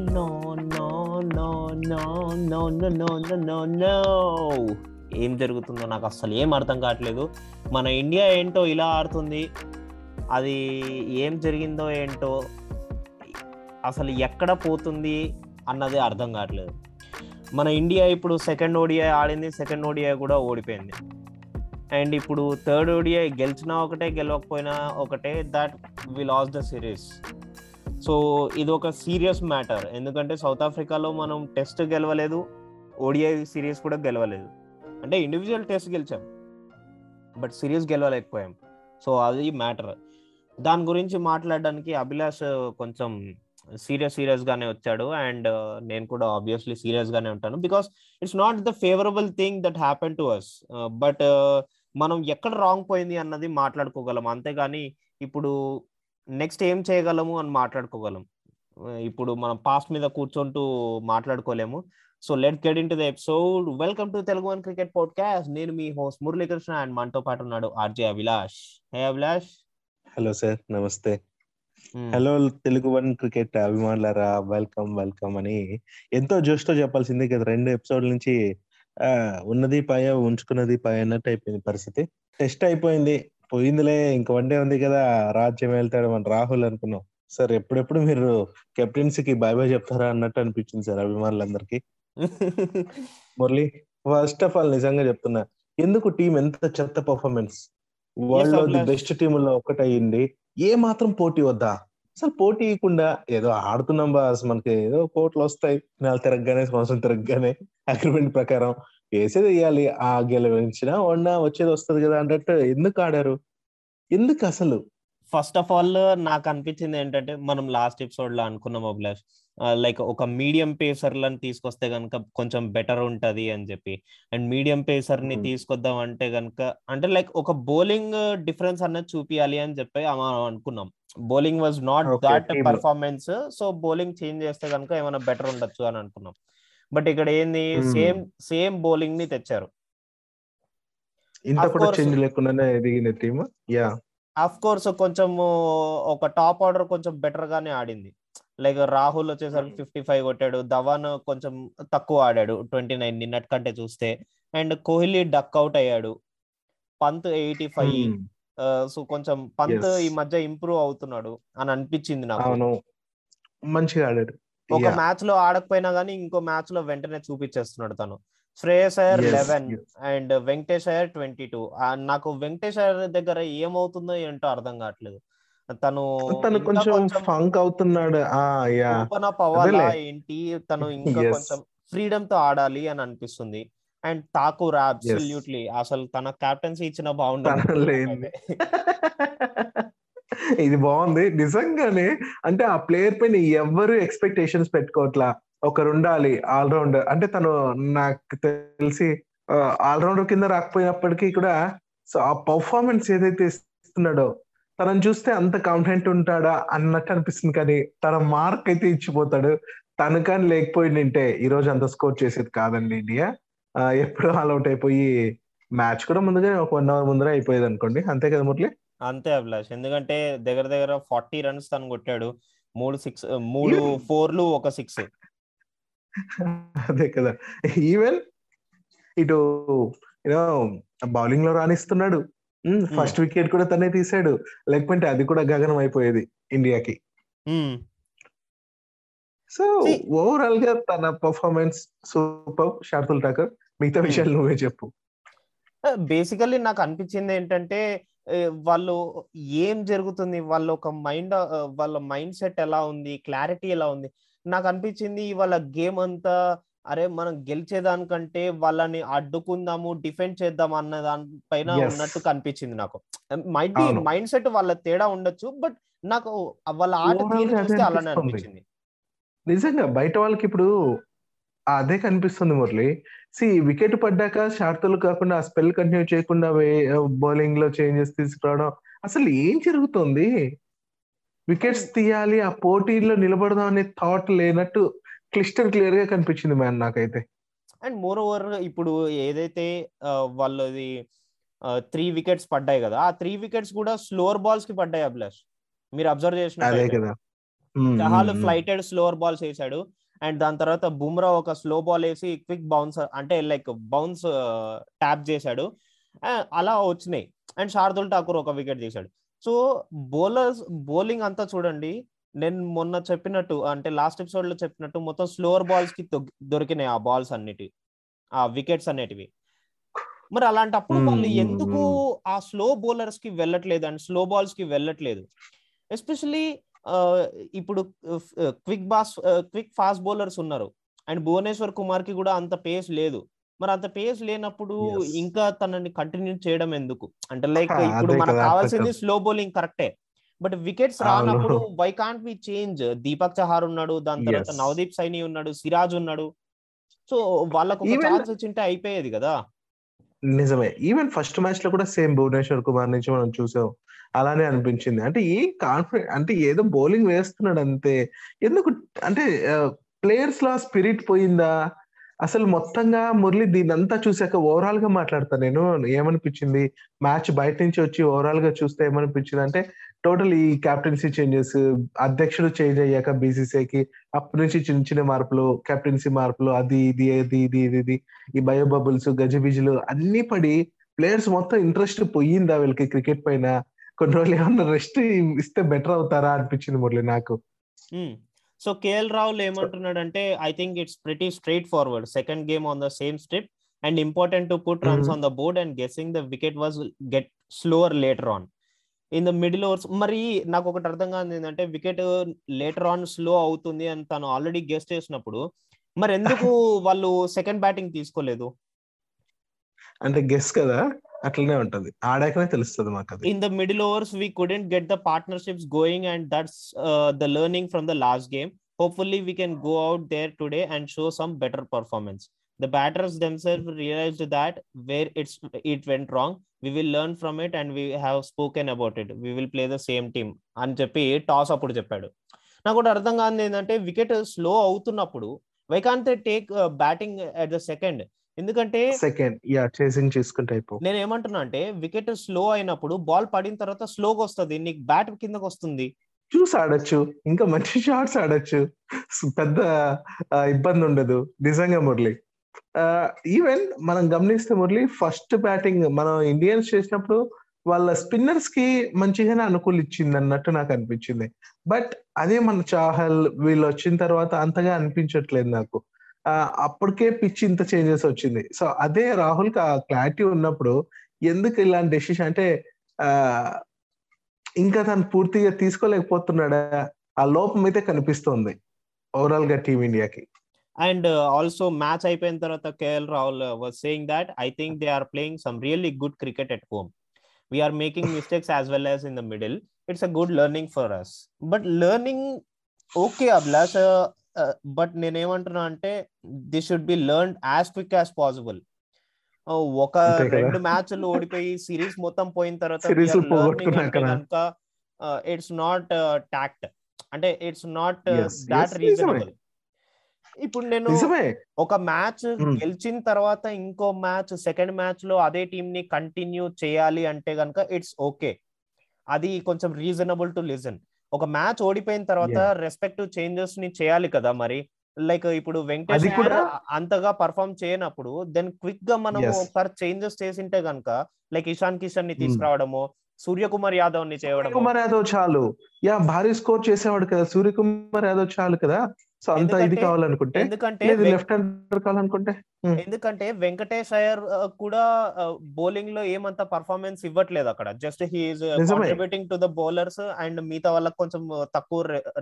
No no no no no no no no no no ఏం జరుగుతుందో నాకు అసలు ఏం అర్థం కావట్లేదు. మన ఇండియా ఏంటో ఇలా ఆడుతుంది. అది ఏం జరిగిందో ఏంటో అసలు ఎక్కడ పోతుంది అన్నది అర్థం కావట్లేదు. మన ఇండియా ఇప్పుడు సెకండ్ ఓడిఐ ఆడింది సెకండ్ ఓడిఐ కూడా ఓడిపోయింది. అండ్ ఇప్పుడు థర్డ్ ఓడిఐ గెలిచినా ఒకటే గెలవకపోయినా ఒకటే that we lost the series so ఇది ఒక సీరియస్ మ్యాటర్. ఎందుకంటే సౌత్ ఆఫ్రికాలో మనం టెస్ట్ గెలవలేదు ఓడిఐ సిరీస్ కూడా గెలవలేదు. అంటే ఇండివిజువల్ టెస్ట్ గెలిచాం. బట్ సిరీస్ గెలవలేకపోయాం. సో అది మ్యాటర్. దాని గురించి మాట్లాడడానికి అభిలాష్ కొంచెం సీరియస్ సీరియస్ గానే వచ్చాడు. అండ్ uh, నేను కూడా ఆబ్వియస్లీ సీరియస్ గానే ఉంటాను. Because it's not the favourable thing that happen to us uh, but uh, మనం ఎక్కడ రాంగ్ పోయింది అన్నది మాట్లాడుకోగలం. అంతేగాని ఇప్పుడు నెక్స్ట్ ఏం చేయగలము అని మాట్లాడుకోగలం. ఇప్పుడు మనం పాస్ట్ మీద కూర్చుంటూ మాట్లాడుకోలేము. So let get into the episode welcome to Telugu one cricket podcast నేను మీ హోస్ట్ మురళీకృష్ణ అండ్ మనతో పాటు ఉన్నాడు RJ Abhilash. Hey Abhilash. Hello sir నమస్తే హలో తెలుగు వన్ క్రికెట్ అభిమానులారా. వెల్కమ్ వెల్కమ్ అని ఎంతో జోష్తో చెప్పాల్సిందే కదా. రెండు ఎపిసోడ్ నుంచి ఉన్నది పాయ ఉంచుకున్నది పాయ అన్నట్టు అయిపోయింది పరిస్థితి. టెస్ట్ అయిపోయింది. పోయిందిలే ఇంక వన్ డే ఉంది కదా రాజ్యం వెళ్తాడు మన రాహుల్ అనుకున్నాం. సార్ ఎప్పుడెప్పుడు మీరు కెప్టెన్సీకి బాయ్ బాయ్ చెప్తారా అన్నట్టు అనిపించింది సార్ అభిమానులందరికీ. మురళి ఫస్ట్ ఆఫ్ ఆల్ నిజంగా చెప్తున్నా ఎందుకు టీం ఎంత చెత్త పర్ఫార్మెన్స్ వరల్డ్లో ది బెస్ట్ టీముల్లో ఒకటి అయ్యింది ఏ మాత్రం పోటీ వద్దా? అసలు పోటీ ఇవ్వకుండా ఏదో ఆడుతున్నాం బాస్ మనకి ఏదో కోట్లు వస్తాయి. నెల తిరగగానే సంవత్సరం తిరగగానే అగ్రిమెంట్ ప్రకారం. వేసేది వేయాలి ఆ గెలవించినా వన్నా వచ్చేది వస్తుంది కదా అన్నట్టు ఎందుకు ఆడారు? ఎందుకు అసలు? ఫస్ట్ ఆఫ్ ఆల్ నాకు అనిపించింది ఏంటంటే మనం లాస్ట్ ఎపిసోడ్లో అనుకున్నాం అభిలాష్. లైక్ ఒక మీడియం పేసర్లను తీసుకొస్తే కనుక కొంచెం బెటర్ ఉంటది అని చెప్పి. అండ్ మీడియం పేసర్ని తీసుకొద్దాం అంటే కనుక అంటే లైక్ ఒక బౌలింగ్ డిఫరెన్స్ అన్నది చూపించాలి అని చెప్పి మనం అనుకున్నాం. Bowling was not that performance so bowling change చేస్తే కనుక ఏమైనా బెటర్ ఉండొచ్చు అని అనుకున్నాం. బట్ ఇక్కడ ఏంది సేమ్ సేమ్ బౌలింగ్ని తెచ్చారు. ఇంత కూడా చేంజ్ లేకుండానే ఎదిగిన టీమ్ యా అఫ్ కోర్స్ కొంచెం ఒక టాప్ ఆర్డర్ కొంచెం బెటర్ గానే ఆడింది. లైక్ రాహుల్ వచ్చేసరికి ఫిఫ్టీ ఫైవ్ కొట్టాడు. ధవన్ కొంచెం తక్కువ ఆడాడు ట్వంటీ నైన్ నిన్నటి కంటే చూస్తే. అండ్ కోహ్లీ డక్ అవుట్ అయ్యాడు. పంత్ ఎయిటీ ఫైవ్ సో కొంచెం పంత్ ఈ మధ్య ఇంప్రూవ్ అవుతున్నాడు అని అనిపించింది నాకు. మంచిగా ఆడాడు. ఒక మ్యాచ్లో ఆడకపోయినా గానీ ఇంకో మ్యాచ్లో వెంటనే చూపించేస్తున్నాడు తను. Shreyas Iyer eleven and Venkatesh Iyer twenty two నాకు వెంకటేష్ అయ్యర్ దగ్గర ఏమవుతుందో ఏంటో అర్థం కావట్లేదు. తను తను కొంచెం ఫంక్ అవుతున్నాడు. ఓపెన్ అప్ అవ్వాలా ఏంటి? తను ఇంకా కొంచెం ఫ్రీడమ్తో ఆడాలి అని అనిపిస్తుంది. అండ్ ఠాకూర్ అబ్సల్యూట్లీ అసలు తన కెప్టెన్సీ ఇచ్చిన బాగుంటుంది ఇది బాగుంది. నిజంగానే అంటే ఆ ప్లేయర్ పైన ఎవరు ఎక్స్పెక్టేషన్స్ పెట్టుకోవట్లా ఒకరు ఉండాలి ఆల్రౌండర్ అంటే తను నాకు తెలిసి ఆల్రౌండర్ కింద రాకపోయినప్పటికీ కూడా సో ఆ పర్ఫార్మెన్స్ ఏదైతే ఇస్తున్నాడో తనని చూస్తే అంత కాన్ఫిడెంట్ ఉంటాడా అన్నట్టు అనిపిస్తుంది కానీ తన మార్క్ అయితే ఇచ్చిపోతాడు. తను కానీ లేకపోయిందంటే ఈ రోజు అంత స్కోర్ చేసేది కాదండి ఇండియా. ఎప్పుడు ఆల్అౌట్ అయిపోయి మ్యాచ్ కూడా ముందుగానే ఒక వన్ అవర్ ముందరే అయిపోయేది అనుకోండి అంతే కదా మురళి? అంతే అభిలాష్. ఎందుకంటే దగ్గర దగ్గర ఫార్టీ రన్స్ తను కొట్టాడు. మూడు సిక్స్ మూడు ఫోర్లు ఒక సిక్స్. అదే కదా. ఈవెన్ ఇటు బౌలింగ్లో రాణిస్తున్నాడు. ఫస్ట్ వికెట్ కూడా తనే తీసాడు లేకపోతే అది కూడా గగనం అయిపోయేది ఇండియాకి. సో ఓవరాల్గా తన పర్ఫార్మెన్స్ సూపర్. షార్దుల్ ఠాకర్ మిగతా విషయాలు నువ్వే చెప్పు. బేసికల్లీ నాకు అనిపించింది ఏంటంటే వాళ్ళు ఏం జరుగుతుంది? వాళ్ళ ఒక మైండ్ వాళ్ళ మైండ్ సెట్ ఎలా ఉంది? క్లారిటీ ఎలా ఉంది? నాకు అనిపించింది వాళ్ళ గేమ్ అంతా అరే మనం గెలిచేదానికంటే వాళ్ళని అడ్డుకుందాము డిఫెండ్ చేద్దాం అన్న దానిపైన ఉన్నట్టు కనిపించింది నాకు. మైట్ బి మైండ్ సెట్ వాళ్ళ తేడా ఉండొచ్చు బట్ నాకు వాళ్ళ ఆట చూస్తే అలానే అనిపించింది. నిజంగా బయట వాళ్ళకి ఇప్పుడు అదే కనిపిస్తుంది మురళి. సి వికెట్ పడ్డాక షార్తులు కాకుండా ఆ స్పెల్ కంటిన్యూ చేయకుండా బౌలింగ్లో చేంజెస్ తీసుకురావడం అసలు ఏం జరుగుతుంది? వికెట్స్ తీయాలి ఆ పోటీలో నిలబడదాం అనే థాట్ లేనట్టు క్లిస్టర్ క్లియర్గా కనిపించింది మ్యాన్ నాకైతే. అండ్ మోర్ ఓవర్ ఇప్పుడు ఏదైతే వాళ్ళది త్రీ వికెట్స్ పడ్డాయి కదా ఆ త్రీ వికెట్స్ కూడా స్లోవర్ బాల్స్కి పడ్డాయి అభిలాష్. మీరు అబ్జర్వ్ చేసిన ఫ్లైటెడ్ స్లోవర్ బాల్స్ వేసాడు అండ్ దాని తర్వాత బుమ్రా ఒక స్లో బాల్ వేసి క్విక్ బౌన్స్ అంటే లైక్ బౌన్స్ ట్యాప్ చేశాడు. అలా వచ్చినాయి. అండ్ శార్దుల్ ఠాకూర్ ఒక వికెట్ తీశాడు. సో బౌలర్స్ బౌలింగ్ అంతా చూడండి. నేను మొన్న చెప్పినట్టు అంటే లాస్ట్ ఎపిసోడ్లో చెప్పినట్టు మొత్తం స్లోవర్ బాల్స్కి దొరికినాయి ఆ బాల్స్ అన్నిటి ఆ వికెట్స్ అనేటివి. మరి అలాంటప్పుడు వాళ్ళు ఎందుకు ఆ స్లో బౌలర్స్కి వెళ్ళట్లేదు అండ్ స్లో బాల్స్కి వెళ్ళట్లేదు? ఎస్పెషలీ ఇప్పుడు quick boss quick fast bowlers ఉన్నారు. అండ్ భువనేశ్వర్ కుమార్కి కూడా అంత పేస్ లేదు. మరి అంత పేస్ లేనప్పుడు ఇంకా తనని కంటిన్యూ చేయడం ఎందుకు? అంటే లైక్ ఇప్పుడు మనకు కావాల్సింది స్లో బౌలింగ్ కరెక్టే బట్ వికెట్స్ రానప్పుడు why can't we change Deepak Chahar ఉన్నాడు దాని తర్వాత నవదీప్ సైని ఉన్నాడు సిరాజ్ ఉన్నాడు. సో వాళ్ళకు ఛాన్స్ వచ్చింటే అయిపోయేది కదా. నిజమే. ఈవెన్ ఫస్ట్ మ్యాచ్లో కూడా సేమ్ భువనేశ్వర్ కుమార్ నుంచి మనం చూసాం. అలానే అనిపించింది. అంటే ఏ కాన్ఫిడెంట్ అంటే ఏదో బౌలింగ్ వేస్తున్నాడు అంతే. ఎందుకు అంటే ప్లేయర్స్లో స్పిరిట్ పోయిందా? అసలు మొత్తంగా మురళి దీని అంతా చూసాక ఓవరాల్గా మాట్లాడతాను నేను. ఏమనిపించింది? మ్యాచ్ బయట నుంచి వచ్చి ఓవరాల్గా చూస్తే ఏమనిపించింది? అంటే టోటల్ ఈ కెప్టెన్సీ చేంజెస్ అధ్యక్షుడు చేంజ్ అయ్యాక బీసీసీఐకి అప్పటి నుంచి చిన్న చిన్న మార్పులు కెప్టెన్సీ మార్పులు అది ఇది ఇది ఇది ఇది ఇది ఈ బయో బబుల్స్ గజిబిజులు అన్ని పడి ప్లేయర్స్ మొత్తం ఇంట్రెస్ట్ పోయిందా వీళ్ళకి క్రికెట్ పైన? కొన్ని రోజులు ఏమన్నా రెస్ట్ ఇస్తే బెటర్ అవుతారా అనిపించింది మురళి నాకు. సో కేఎల్ రాహుల్ ఏమంటున్నాడంటే I think it's pretty straightforward second game on the same strip and important to put runs on the board and guessing the wicket was get slower later on in the middle overs. మరి నాకు ఒకటి అర్థం కాదు ఏంటంటే wicket later on slow అవుతుంది అని తను already guest చేసినప్పుడు మరి ఎందుకు వాళ్ళు సెకండ్ బ్యాటింగ్ తీసుకోలేదు? అంటే గెస్ కదా అట్లనే ఉంటది. ఆడాకనే తెలుస్తుంది మాకు అది in the middle overs we couldn't get the partnerships going and that's the learning from the last game hopefully we can go out there today and show some better performance the batters themselves realized that where it's it went wrong we will learn from it and we have spoken about it. We will play the same team అని చెప్పి toss అప్పుడు చెప్పాడు. నాకు కూడా అర్థం కాదు ఏంటంటే wicket slow అవుతున్నప్పుడు why can't take batting at the second ఎందుకంటే సెకండ్ యా చేసింగ్ చేసుకుంటే నేను ఏమంటున్నా అంటే వికెట్ స్లో అయినప్పుడు బాల్ పడిన తర్వాత స్లోగా వస్తుంది. నీకు బ్యాట్ కిందకి వస్తుంది. చూసి ఆడొచ్చు. ఇంకా మంచి షాట్స్ ఆడొచ్చు. పెద్ద ఇబ్బంది ఉండదు. నిజంగా మురళి. ఈవెన్ మనం గమనిస్తే మురళి ఫస్ట్ బ్యాటింగ్ మనం ఇండియన్స్ చేసినప్పుడు వాళ్ళ స్పిన్నర్స్కి మంచిగానే అనుకూలిచ్చింది అన్నట్టు నాకు అనిపించింది. బట్ అదే మన చాహల్ వీళ్ళు వచ్చిన తర్వాత అంతగా అనిపించట్లేదు నాకు. అప్పటికే పిచ్ ఇంత చేంజెస్ వచ్చింది. సో అదే రాహుల్కి ఆ క్లారిటీ ఉన్నప్పుడు ఎందుకు ఇలాంటి డెసిషన్ అంటే ఇంకా తను పూర్తిగా తీసుకోలేకపోతున్నాడా? ఆ లోపం అయితే కనిపిస్తుంది. ఓవరాల్గా టీమిండియాకి అండ్ ఆల్సో మ్యాచ్ అయిపోయిన తర్వాత KL Rahul was saying that I think they are playing some really good cricket at home we're making mistakes as well as in the middle it's a good learning for us but learning okay Abhilash but నేనేమంటున్నా అంటే this should be learn as quick as possible ఒక రెండు మ్యాచ్లు ఓడిపోయి series మొత్తం పోయిన తర్వాత it's not tact అంటే ఇట్స్ నాట్ దాట్ రీజనబుల్ ఇప్పుడు నేను ఒక మ్యాచ్ గెలిచిన తర్వాత ఇంకో మ్యాచ్ సెకండ్ మ్యాచ్లో అదే టీమ్ని కంటిన్యూ చేయాలి అంటే గనక ఇట్స్ ఓకే. అది కొంచెం రీజనబుల్ టు లిజన్. ఒక మ్యాచ్ ఓడిపోయిన తర్వాత రెస్పెక్టివ్ చేంజెస్ని చేయాలి కదా మరి. లైక్ ఇప్పుడు వెంకటేష్ అంతగా పర్ఫామ్ చేయనప్పుడు దెన్ క్విక్గా మనం ఒకసారి చేంజెస్ చేసింటే గనక లైక్ ఇషాన్ కిషన్ని తీసుకురావడము సూర్యకుమార్ యాదవ్ని చేయడం కుమార్ యాదవ్ చాలు. యా భారీ స్కోర్ చేసేవాడు కదా. సూర్యకుమార్ యాదవ్ చాలు కదా. సో అంత ఇది కావాలనుకుంటే ఎందుకంటే లెఫ్ట్ హ్యాండర్ కావాలనుకుంటే ఎందుకంటే వెంకటేష్ అయ్యర్ కూడా బౌలింగ్లో ఏమంత పర్ఫార్మెన్స్ ఇవ్వట్లేదు అక్కడ. Just he's contributing to the bowlers and మిగతా వాళ్ళకి కొంచెం తక్కువ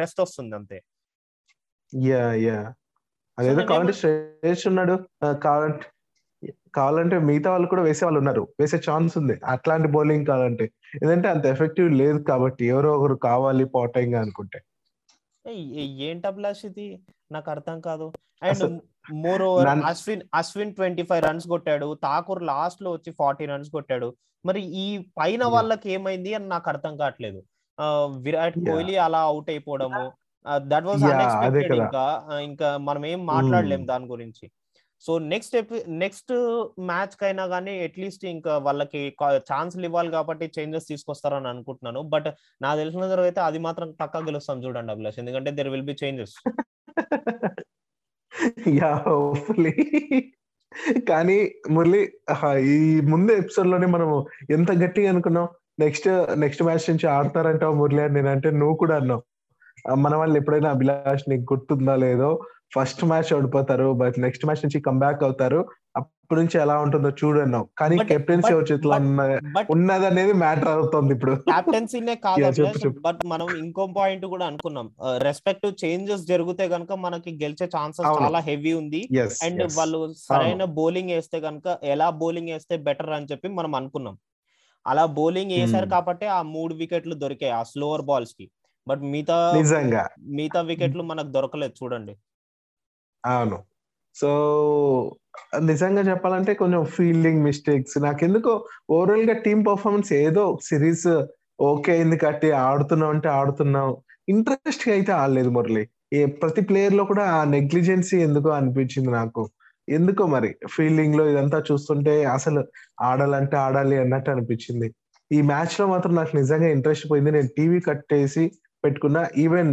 రెస్ట్ వస్తుంది అంతే. యా యా అదేదో కావాలంటే శ్రేష్ ఉన్నాడు కావాలంటే కావాలంటే మిగతా వాళ్ళు కూడా వేసే వాళ్ళు ఉన్నారు. వేసే ఛాన్స్ ఉంది. అట్లాంటి బౌలింగ్ కావాలంటే. ఎందుకంటే అంత ఎఫెక్టివ్ లేదు కాబట్టి ఎవరో ఒకరు కావాలి పాటింగ్ అనుకుంటే. ఏంటి అభిలాష్ ఇది? నాకు అర్థం కాదు. And moreover Ashwin Ashwin twenty five runs కొట్టాడు. ఠాకూర్ లాస్ట్లో వచ్చి ఫార్టీ రన్స్ కొట్టాడు. మరి ఈ పైన వాళ్ళకి ఏమైంది అని నాకు అర్థం కావట్లేదు. విరాట్ కోహ్లీ అలా అవుట్ అయిపోవడము. దట్ వాజ్ అన్ఎక్స్పెక్టెడ్ ఇంకా. ఇంకా మనం ఏం మాట్లాడలేం దాని గురించి. సో నెక్స్ట్ నెక్స్ట్ మ్యాచ్ కైనా కానీ అట్లీస్ట్ ఇంకా వాళ్ళకి ఛాన్స్లు ఇవ్వాలి కాబట్టి చేంజెస్ తీసుకొస్తారని అనుకుంటున్నాను. బట్ నాకు తెలిసిన దగ్గర అయితే అది మాత్రం పక్కా గెలుస్తాం చూడండి అభిలాష్. ఎందుకంటే there will be changes yeah hopefully కానీ మురళి ఈ ముందు ఎపిసోడ్లోనే మనము ఎంత గట్టిగా అనుకున్నాం? నెక్స్ట్ నెక్స్ట్ మ్యాచ్ నుంచి ఆడతారంటావు మురళి అని నేను అంటే నువ్వు కూడా అన్నావు. మన వాళ్ళు ఎప్పుడైనా అభిలాష్ నీకు గుర్తుందా లేదో ఫస్ట్ మ్యాచ్ ఓడిపోతారు బట్ నెక్స్ట్ మ్యాచ్ నుంచి కంబ్యాక్ అవుతారు. అప్పటి నుంచి ఎలా ఉంటుందో చూడు అన్నావు కానీ కెప్టెన్సీ చేతిలో బట్ ఉన్నది అనేది మ్యాటర్ అవుతుంది ఇప్పుడు. క్యాప్టెన్సీనే కాదు. బట్ మనం ఇంకో పాయింట్ కూడా అనుకున్నాం. రెస్పెక్టివ్ చేంజెస్ జరిగితే గనుక మనకి గెలిచే ఛాన్సెస్. చాలా హెవీ ఉంది. అండ్ వాళ్ళు సరైన బౌలింగ్ వేస్తే కనుక ఎలా బౌలింగ్ వేస్తే బెటర్ అని చెప్పి మనం అనుకున్నాం. అలా బౌలింగ్ వేసారు Hmm. కాబట్టి ఆ మూడు వికెట్లు దొరికాయి ఆ స్లోవర్ బాల్స్కి. బట్ మిగతా మిగతా వికెట్లు మనకు దొరకలేదు చూడండి. అవును. సో నిజంగా చెప్పాలంటే కొంచెం ఫీల్డింగ్ మిస్టేక్స్. నాకెందుకో ఓవరాల్గా టీమ్ పర్ఫార్మెన్స్ ఏదో సిరీస్ ఓకే అయింది కట్టి ఆడుతున్నాం అంటే ఆడుతున్నావు. ఇంట్రెస్ట్గా అయితే ఆడలేదు మురళి. ఏ ప్రతి ప్లేయర్లో కూడా ఆ నెగ్లిజెన్సీ ఎందుకో అనిపించింది నాకు. ఎందుకో మరి ఫీల్డింగ్లో ఇదంతా చూస్తుంటే అసలు ఆడాలంటే ఆడాలి అన్నట్టు అనిపించింది. ఈ మ్యాచ్లో మాత్రం నాకు నిజంగా ఇంట్రెస్ట్ పోయింది. నేను టీవీ కట్టేసి పెట్టుకున్నా ఈవెన్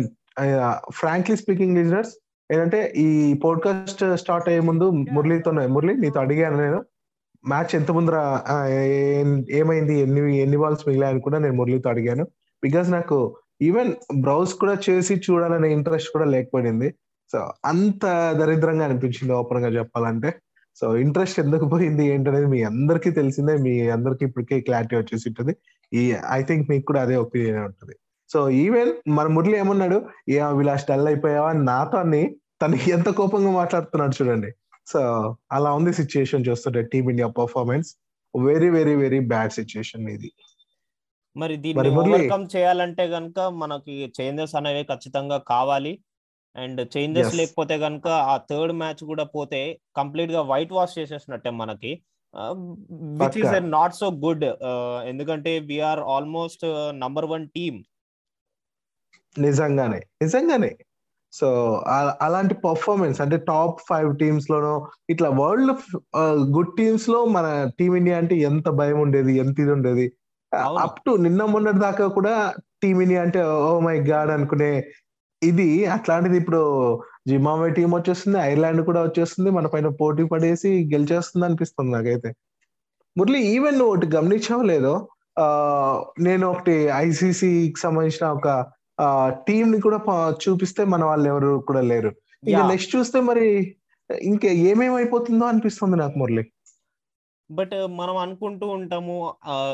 ఫ్రాంక్లీ స్పీకింగ్ లిజనర్స్ ఏంటంటే ఈ పోడ్కాస్ట్ స్టార్ట్ అయ్యే ముందు మురళితో మురళి నీతో అడిగాను నేను మ్యాచ్ ఎంత ముందర ఏమైంది? ఎన్ని ఎన్ని బాల్స్ మిగిలాయని కూడా నేను మురళితో అడిగాను. బికాస్ నాకు ఈవెన్ బ్రౌజ్ కూడా చేసి చూడాలనే ఇంట్రెస్ట్ కూడా లేకపోయింది. సో అంత దరిద్రంగా అనిపించింది ఓపెన్గా చెప్పాలంటే. సో ఇంట్రెస్ట్ ఎందుకు పోయింది ఏంటనేది మీ అందరికీ తెలిసిందే. మీ అందరికీ ఇప్పటికే క్లారిటీ వచ్చేసి ఉంటుంది. ఈ ఐ థింక్ మీకు కూడా అదే ఒపీనియన్ ఉంటుంది. సో ఈవెన్ మన మురళి ఏమన్నాడు? ఏ విలాస్ డల్ అయిపోయావా? నాతో అని తను ఎంత కోపంగా మాట్లాడుతున్నాడు చూడండి. సో అలా ఉంది సిచ్యుయేషన్ చూస్తుంటే team India performance. Very very very bad situation ఇది. మరి దీన్ని ఓవర్కమ్ చేయాలంటే గనుక మనకి చేంజెస్ అనేవి ఖచ్చితంగా కావాలి. And changes. లేకపోతే గనుక ఆ థర్డ్ మ్యాచ్ కూడా పోతే కంప్లీట్గా వైట్ వాష్ చేసేసినట్టే మనకి. Which is. Not so good ఎందుకంటే we're almost number one team నిజంగానే నిజంగానే. సో అలాంటి పర్ఫార్మెన్స్ అంటే టాప్ ఫైవ్ టీమ్స్ లోనో ఇట్లా వరల్డ్ గుడ్ టీమ్స్లో మన టీమిండియా అంటే ఎంత భయం ఉండేది ఎంత ఇది ఉండేది. అప్ టు నిన్న మొన్నటి దాకా కూడా టీమిండియా అంటే ఓ మై గాడ్ అనుకునే ఇది అట్లాంటిది ఇప్పుడు జింబాబే టీం వచ్చేస్తుంది ఐర్లాండ్ కూడా వచ్చేస్తుంది మన పైన పోటీ పడేసి గెలిచేస్తుంది అనిపిస్తుంది నాకైతే. మురళి ఈవెన్ నువ్వు ఒకటి గమనించావు లేదో నేను ఒకటి ఐసీసీకి సంబంధించిన ఒక టీం ని కూడా చూపిస్తే మన వాళ్ళు ఎవరు కూడా లేరు. ఇంకా. నెక్స్ట్ చూస్తే మరి ఇంకా ఏమేమి అయిపోతుందో అనిపిస్తుంది నాకు మురళి. బట్ మనం అనుకుంటూ ఉంటాము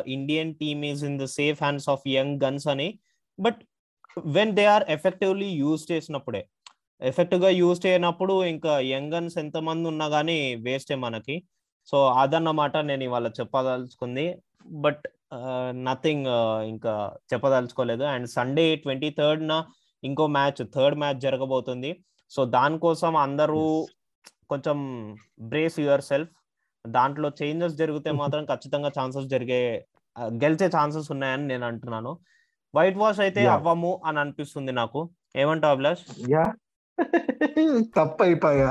Indian team is in the safe hands of young guns అని. But when they are effectively use చేసినప్పుడే ఎఫెక్టివ్గా యూజ్ చేయనప్పుడు ఇంకా యంగ్ గన్స్ ఎంత మంది ఉన్నా కానీ వేస్టే మనకి. సో అదన్నమాట నేను ఇవాళ చెప్పదలుచుకుంది. బట్ నథింగ్ ఇంకా చెప్పదలుచుకోలేదు. అండ్ సండే ట్వంటీ థర్డ్ న ఇంకో మ్యాచ్ థర్డ్ మ్యాచ్ జరగబోతుంది. సో దానికోసం అందరూ కొంచెం బ్రేస్ యువర్ సెల్ఫ్. దాంట్లో చేంజెస్ జరిగితే మాత్రం ఖచ్చితంగా ఛాన్సెస్ జరిగే గెలిచే ఛాన్సెస్ ఉన్నాయని నేను అంటున్నాను. వైట్ వాష్ అయితే. అవ్వము అని అనిపిస్తుంది నాకు. ఏమంటావు అభిలాష్? యా తప్పు అయిపోయా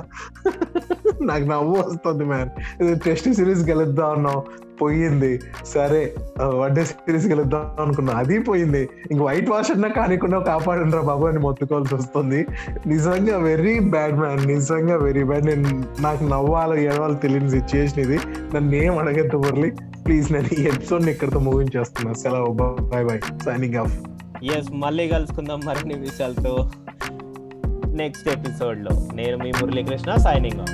నాకు నవ్వు వస్తుంది మ్యాన్ టెస్ట్ సిరీస్ గెలుద్దాం అన్నాం పోయింది. సరే వన్డే సిరీస్ గెలుద్దాం అనుకున్నా. అది పోయింది. ఇంక వైట్ వాష్ అన్నా కానికుండా కాపాడండి బాబు అని మొత్తుకోవాల్సి వస్తుంది. నిజంగా వెరీ బ్యాడ్ మ్యాన్ నిజంగా వెరీ బ్యాడ్ నేను నాకు నవ్వాలో ఏడవాలి తెలియని సిచ్యుయేషన్ ఇది. నన్ను ఏం అడగద్దు మురళి. ప్లీజ్ నేను ఈ ఎపిసోడ్ ఇక్కడితో ముగించేస్తున్నా. సెలవు. Bye bye signing off yes మళ్ళీ కలుసుకుందాం మరిన్ని విషయాలతో. నెక్స్ట్ ఎపిసోడ్లో నేను మీ మురళీకృష్ణ సైనింగ్ ఆఫ్